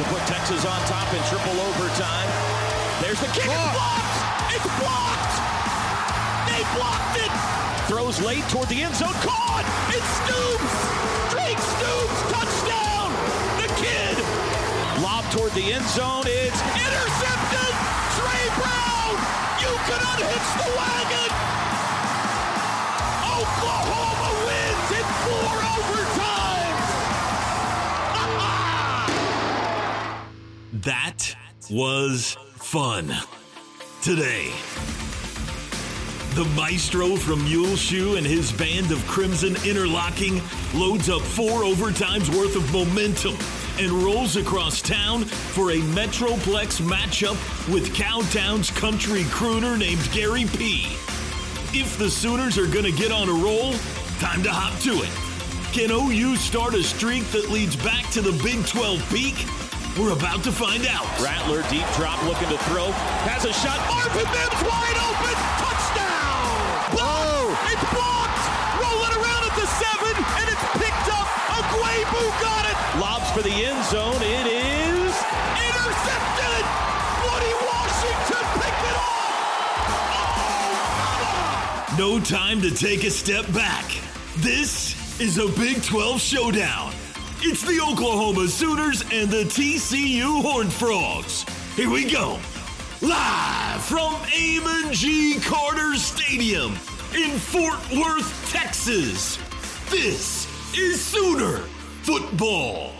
To put Texas on top in triple overtime. There's the kick. It's blocked. It's blocked. They blocked it. Throws late toward the end zone. Caught. It's Stoops. Drake Stoops. Touchdown. The kid. Lob toward the end zone. It's intercepted. Tre Brown. You can unhitch the wagon. Oklahoma wins in four overtimes. That was fun. Today, the maestro from Muleshoe and his band of Crimson Interlocking loads up four overtimes worth of momentum and rolls across town for a Metroplex matchup with Cowtown's country crooner named Gary P. If the Sooners are going to get on a roll, time to hop to it. Can OU start a streak that leads back to the Big 12 peak? We're about to find out. Rattler deep drop looking to throw. Has a shot. Marvin Mims wide open. Touchdown. Whoa. It's blocked. Rolling around at the seven, and it's picked up. Ugwoegbu got it. Lobs for the end zone. It is intercepted. Woody Washington picked it off. Oh, no time to take a step back. This is a Big 12 showdown. It's the Oklahoma Sooners and the TCU Horned Frogs. Here we go. Live from Amon G. Carter Stadium in Fort Worth, Texas. This is Sooner Football.